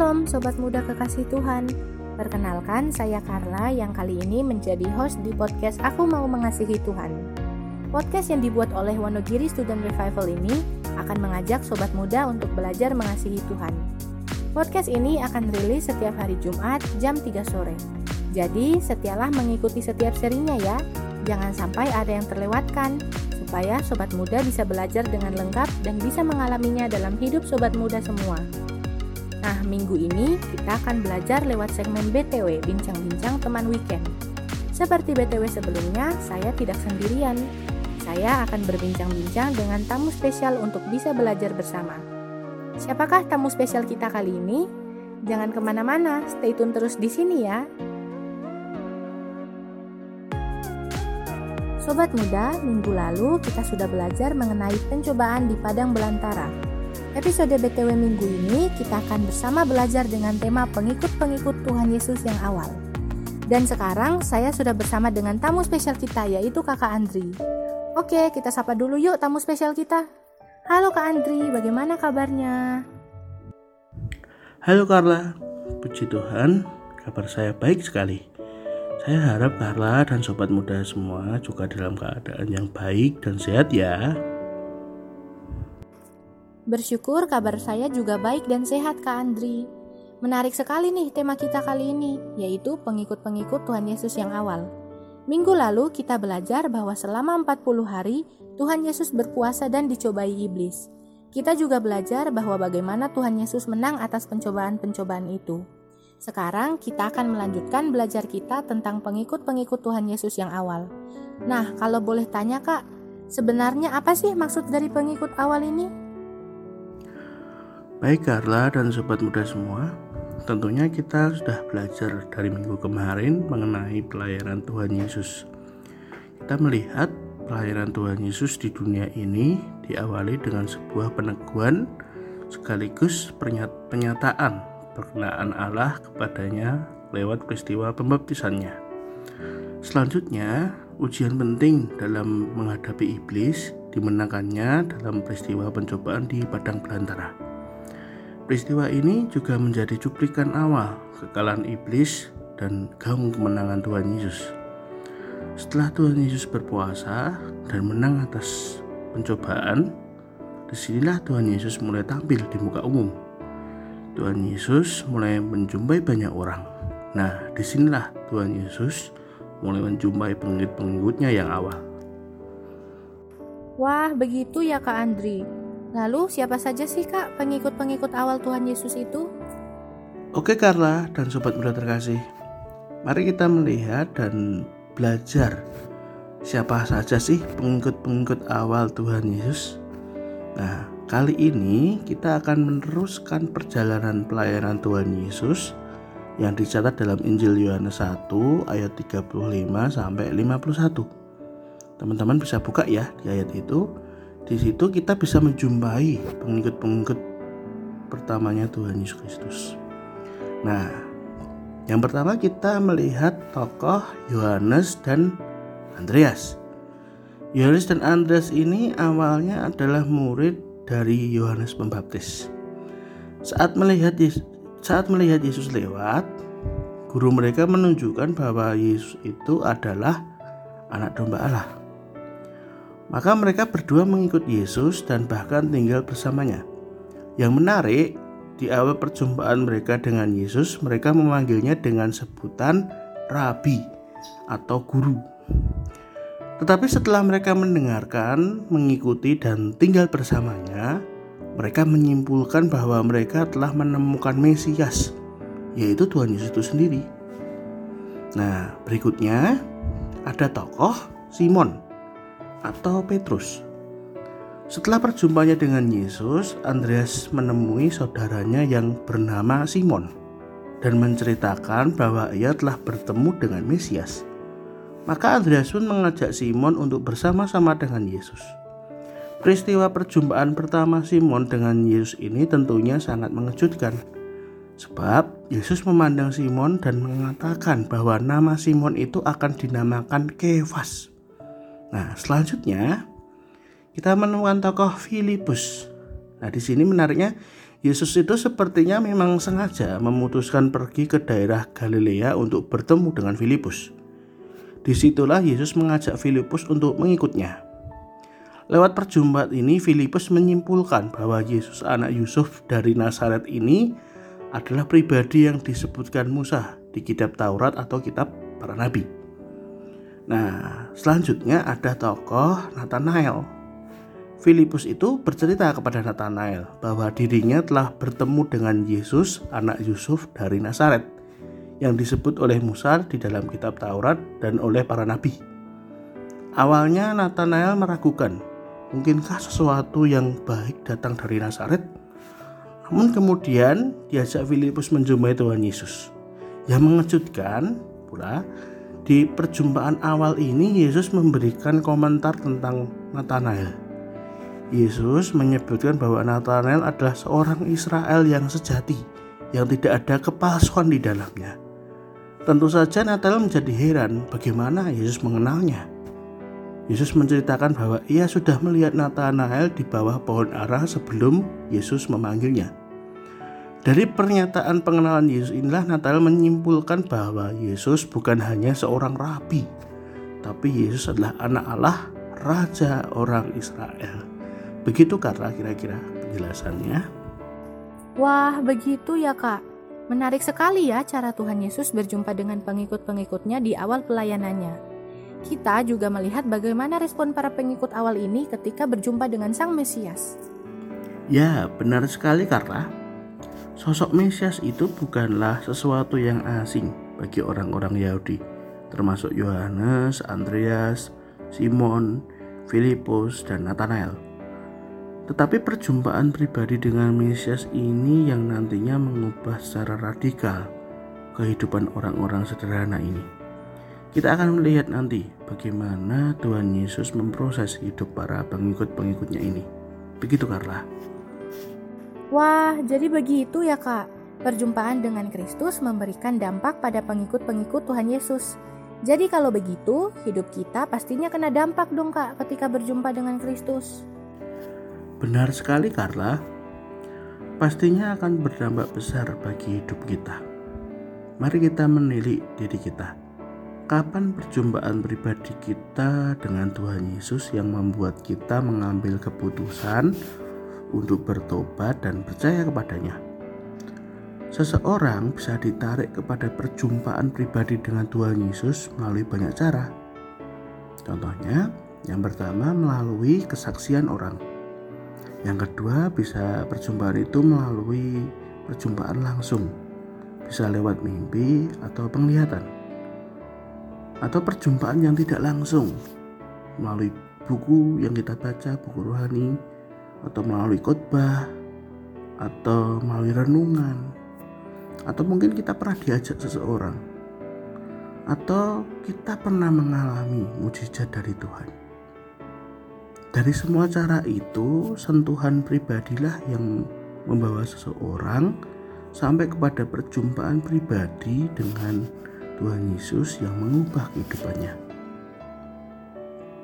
Shalom Sobat Muda Kekasih Tuhan. Perkenalkan saya Carla yang kali ini menjadi host di podcast Aku Mau Mengasihi Tuhan. Podcast yang dibuat oleh Wonogiri Student Revival ini akan mengajak Sobat Muda untuk belajar mengasihi Tuhan. Podcast ini akan rilis setiap hari Jumat jam 3 sore. Jadi setialah mengikuti setiap serinya ya. Jangan sampai ada yang terlewatkan supaya sobat muda bisa belajar dengan lengkap dan bisa mengalaminya dalam hidup sobat muda semua. Nah, minggu ini kita akan belajar lewat segmen BTW, Bincang-Bincang Teman Weekend. Seperti BTW sebelumnya, saya tidak sendirian. Saya akan berbincang-bincang dengan tamu spesial untuk bisa belajar bersama. Siapakah tamu spesial kita kali ini? Jangan ke mana-mana, stay tune terus di sini ya. Sobat muda, minggu lalu kita sudah belajar mengenai pencobaan di Padang Belantara. Episode BTW minggu ini kita akan bersama belajar dengan tema pengikut-pengikut Tuhan Yesus yang awal. Dan sekarang saya sudah bersama dengan tamu spesial kita yaitu Kakak Andri. Oke, kita sapa dulu yuk tamu spesial kita. Halo Kak Andri, bagaimana kabarnya? Halo Carla, puji Tuhan, kabar saya baik sekali. Saya harap Carla dan sobat muda semua juga dalam keadaan yang baik dan sehat ya. Bersyukur kabar saya juga baik dan sehat Kak Andri. Menarik sekali nih tema kita kali ini, yaitu pengikut-pengikut Tuhan Yesus yang awal. Minggu lalu kita belajar bahwa selama 40 hari Tuhan Yesus berpuasa dan dicobai iblis. Kita juga belajar bahwa bagaimana Tuhan Yesus menang atas pencobaan-pencobaan itu. Sekarang kita akan melanjutkan belajar kita tentang pengikut-pengikut Tuhan Yesus yang awal. Nah, kalau boleh tanya Kak, sebenarnya apa sih maksud dari pengikut awal ini? Baik Carla dan sobat muda semua, tentunya kita sudah belajar dari minggu kemarin mengenai pelayanan Tuhan Yesus. Kita melihat pelayanan Tuhan Yesus di dunia ini diawali dengan sebuah peneguhan sekaligus pernyataan perkenaan Allah kepadanya lewat peristiwa pembaptisannya. Selanjutnya, ujian penting dalam menghadapi iblis dimenangkannya dalam peristiwa pencobaan di padang belantara. Peristiwa ini juga menjadi cuplikan awal kekalahan iblis dan gaung kemenangan Tuhan Yesus. Setelah Tuhan Yesus berpuasa dan menang atas pencobaan, di sinilah Tuhan Yesus mulai tampil di muka umum. Tuhan Yesus mulai menjumpai banyak orang. Nah, di sinilah Tuhan Yesus mulai menjumpai pengikut-pengikutnya yang awal. Wah, begitu ya Kak Andri. Lalu siapa saja sih kak pengikut-pengikut awal Tuhan Yesus itu? Oke Carla dan sobat muda terkasih, mari kita melihat dan belajar siapa saja sih pengikut-pengikut awal Tuhan Yesus. Nah, kali ini kita akan meneruskan perjalanan pelayanan Tuhan Yesus yang dicatat dalam Injil Yohanes 1 ayat 35 sampai 51. Teman-teman bisa buka ya di ayat itu di situ kita bisa menjumpai pengikut-pengikut pertamanya Tuhan Yesus Kristus. Nah, yang pertama kita melihat tokoh Yohanes dan Andreas. Yohanes dan Andreas ini awalnya adalah murid dari Yohanes Pembaptis. Saat melihat saat melihat Yesus lewat, guru mereka menunjukkan bahwa Yesus itu adalah anak domba Allah. Maka mereka berdua mengikut Yesus dan bahkan tinggal bersamanya. Yang menarik, di awal perjumpaan mereka dengan Yesus, mereka memanggilnya dengan sebutan rabi atau guru. Tetapi setelah mereka mendengarkan, mengikuti, dan tinggal bersamanya, mereka menyimpulkan bahwa mereka telah menemukan Mesias, yaitu Tuhan Yesus itu sendiri. Nah, berikutnya ada tokoh Simon atau Petrus. Setelah perjumpanya dengan Yesus, Andreas menemui saudaranya yang bernama Simon dan menceritakan bahwa ia telah bertemu dengan Mesias. Maka Andreas pun mengajak Simon untuk bersama-sama dengan Yesus. Peristiwa perjumpaan pertama Simon dengan Yesus ini tentunya sangat mengejutkan. Sebab Yesus memandang Simon dan mengatakan bahwa nama Simon itu akan dinamakan Kefas Nah, selanjutnya kita menemukan tokoh Filipus. Nah, di sini menariknya Yesus itu sepertinya memang sengaja memutuskan pergi ke daerah Galilea untuk bertemu dengan Filipus. Di situlah Yesus mengajak Filipus untuk mengikutnya. Lewat perjumpaan ini, Filipus menyimpulkan bahwa Yesus anak Yusuf dari Nazaret ini adalah pribadi yang disebutkan Musa di kitab Taurat atau kitab para nabi. Nah, selanjutnya ada tokoh Nathanael Filipus itu bercerita kepada Nathanael bahwa dirinya telah bertemu dengan Yesus, anak Yusuf dari Nazaret, yang disebut oleh Musa di dalam kitab Taurat dan oleh para nabi. Awalnya Nathanael meragukan, mungkinkah sesuatu yang baik datang dari Nazaret? Namun kemudian diajak Filipus menjumpai Tuhan Yesus. Yang mengejutkan pula, di perjumpaan awal ini Yesus memberikan komentar tentang Nathanael Yesus menyebutkan bahwa Nathanael adalah seorang Israel yang sejati, yang tidak ada kepalsuan di dalamnya. Tentu saja Nathanael menjadi heran bagaimana Yesus mengenalnya. Yesus menceritakan bahwa ia sudah melihat Nathanael di bawah pohon ara sebelum Yesus memanggilnya. Dari pernyataan pengenalan Yesus inilah Nathanael menyimpulkan bahwa Yesus bukan hanya seorang rabi, tapi Yesus adalah anak Allah, Raja orang Israel. Begitu Karla kira-kira penjelasannya. Wah, begitu ya kak. Menarik sekali ya cara Tuhan Yesus berjumpa dengan pengikut-pengikutnya di awal pelayanannya. Kita juga melihat bagaimana respon para pengikut awal ini ketika berjumpa dengan Sang Mesias. Ya, benar sekali Karla. Sosok Mesias itu bukanlah sesuatu yang asing bagi orang-orang Yahudi, termasuk Yohanes, Andreas, Simon, Filipus, dan Nathanael. Tetapi perjumpaan pribadi dengan Mesias ini yang nantinya mengubah secara radikal kehidupan orang-orang sederhana ini. Kita akan melihat nanti bagaimana Tuhan Yesus memproses hidup para pengikut-pengikutnya ini. Begitu Carla. Wah, jadi begitu ya kak. Perjumpaan dengan Kristus memberikan dampak pada pengikut-pengikut Tuhan Yesus. Jadi kalau begitu, hidup kita pastinya kena dampak dong kak ketika berjumpa dengan Kristus. Benar sekali Carla. Pastinya akan berdampak besar bagi hidup kita. Mari kita menilik diri kita. Kapan perjumpaan pribadi kita dengan Tuhan Yesus yang membuat kita mengambil keputusan untuk bertobat dan percaya kepadanya? Seseorang bisa ditarik kepada perjumpaan pribadi dengan Tuhan Yesus melalui banyak cara. Contohnya, yang pertama melalui kesaksian orang. Yang kedua bisa perjumpaan itu melalui perjumpaan langsung. Bisa lewat mimpi atau penglihatan. Atau perjumpaan yang tidak langsung melalui buku yang kita baca, buku rohani atau melalui khotbah atau melalui renungan atau mungkin kita pernah diajak seseorang atau kita pernah mengalami mujizat dari Tuhan. Dari semua cara itu, sentuhan pribadilah yang membawa seseorang sampai kepada perjumpaan pribadi dengan Tuhan Yesus yang mengubah kehidupannya.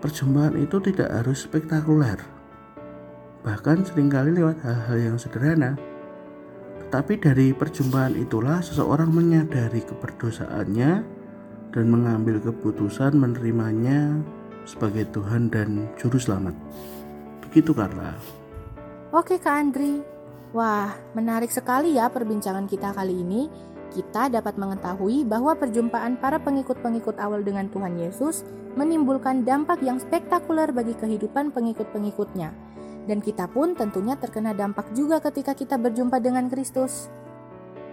Perjumpaan itu tidak harus spektakuler, bahkan sering kali lewat hal-hal yang sederhana. Tetapi dari perjumpaan itulah seseorang menyadari keberdosaannya dan mengambil keputusan menerimanya sebagai Tuhan dan Juru Selamat. Begitu Carla. Oke Kak Andri. Wah, menarik sekali ya perbincangan kita kali ini. Kita dapat mengetahui bahwa perjumpaan para pengikut-pengikut awal dengan Tuhan Yesus menimbulkan dampak yang spektakuler bagi kehidupan pengikut-pengikutnya. Dan kita pun tentunya terkena dampak juga ketika kita berjumpa dengan Kristus.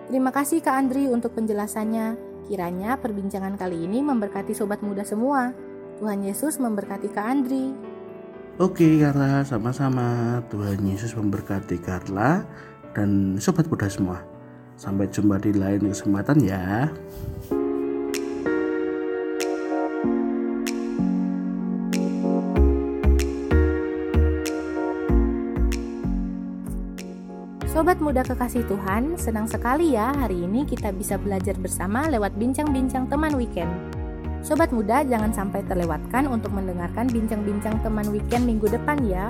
Terima kasih Kak Andri untuk penjelasannya. Kiranya perbincangan kali ini memberkati sobat muda semua. Tuhan Yesus memberkati Kak Andri. Oke Carla, sama-sama. Tuhan Yesus memberkati Carla dan sobat muda semua. Sampai jumpa di lain kesempatan ya. Sobat muda kekasih Tuhan, senang sekali ya hari ini kita bisa belajar bersama lewat bincang-bincang teman weekend. Sobat muda, jangan sampai terlewatkan untuk mendengarkan bincang-bincang teman weekend minggu depan ya.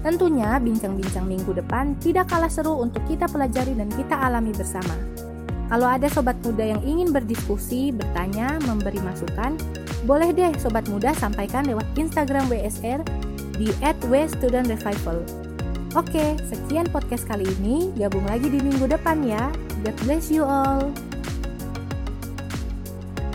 Tentunya bincang-bincang minggu depan tidak kalah seru untuk kita pelajari dan kita alami bersama. Kalau ada sobat muda yang ingin berdiskusi, bertanya, memberi masukan, boleh deh sobat muda sampaikan lewat Instagram WSR di @wstudentrevival. Oke, sekian podcast kali ini. Gabung lagi di minggu depan ya. God bless you all.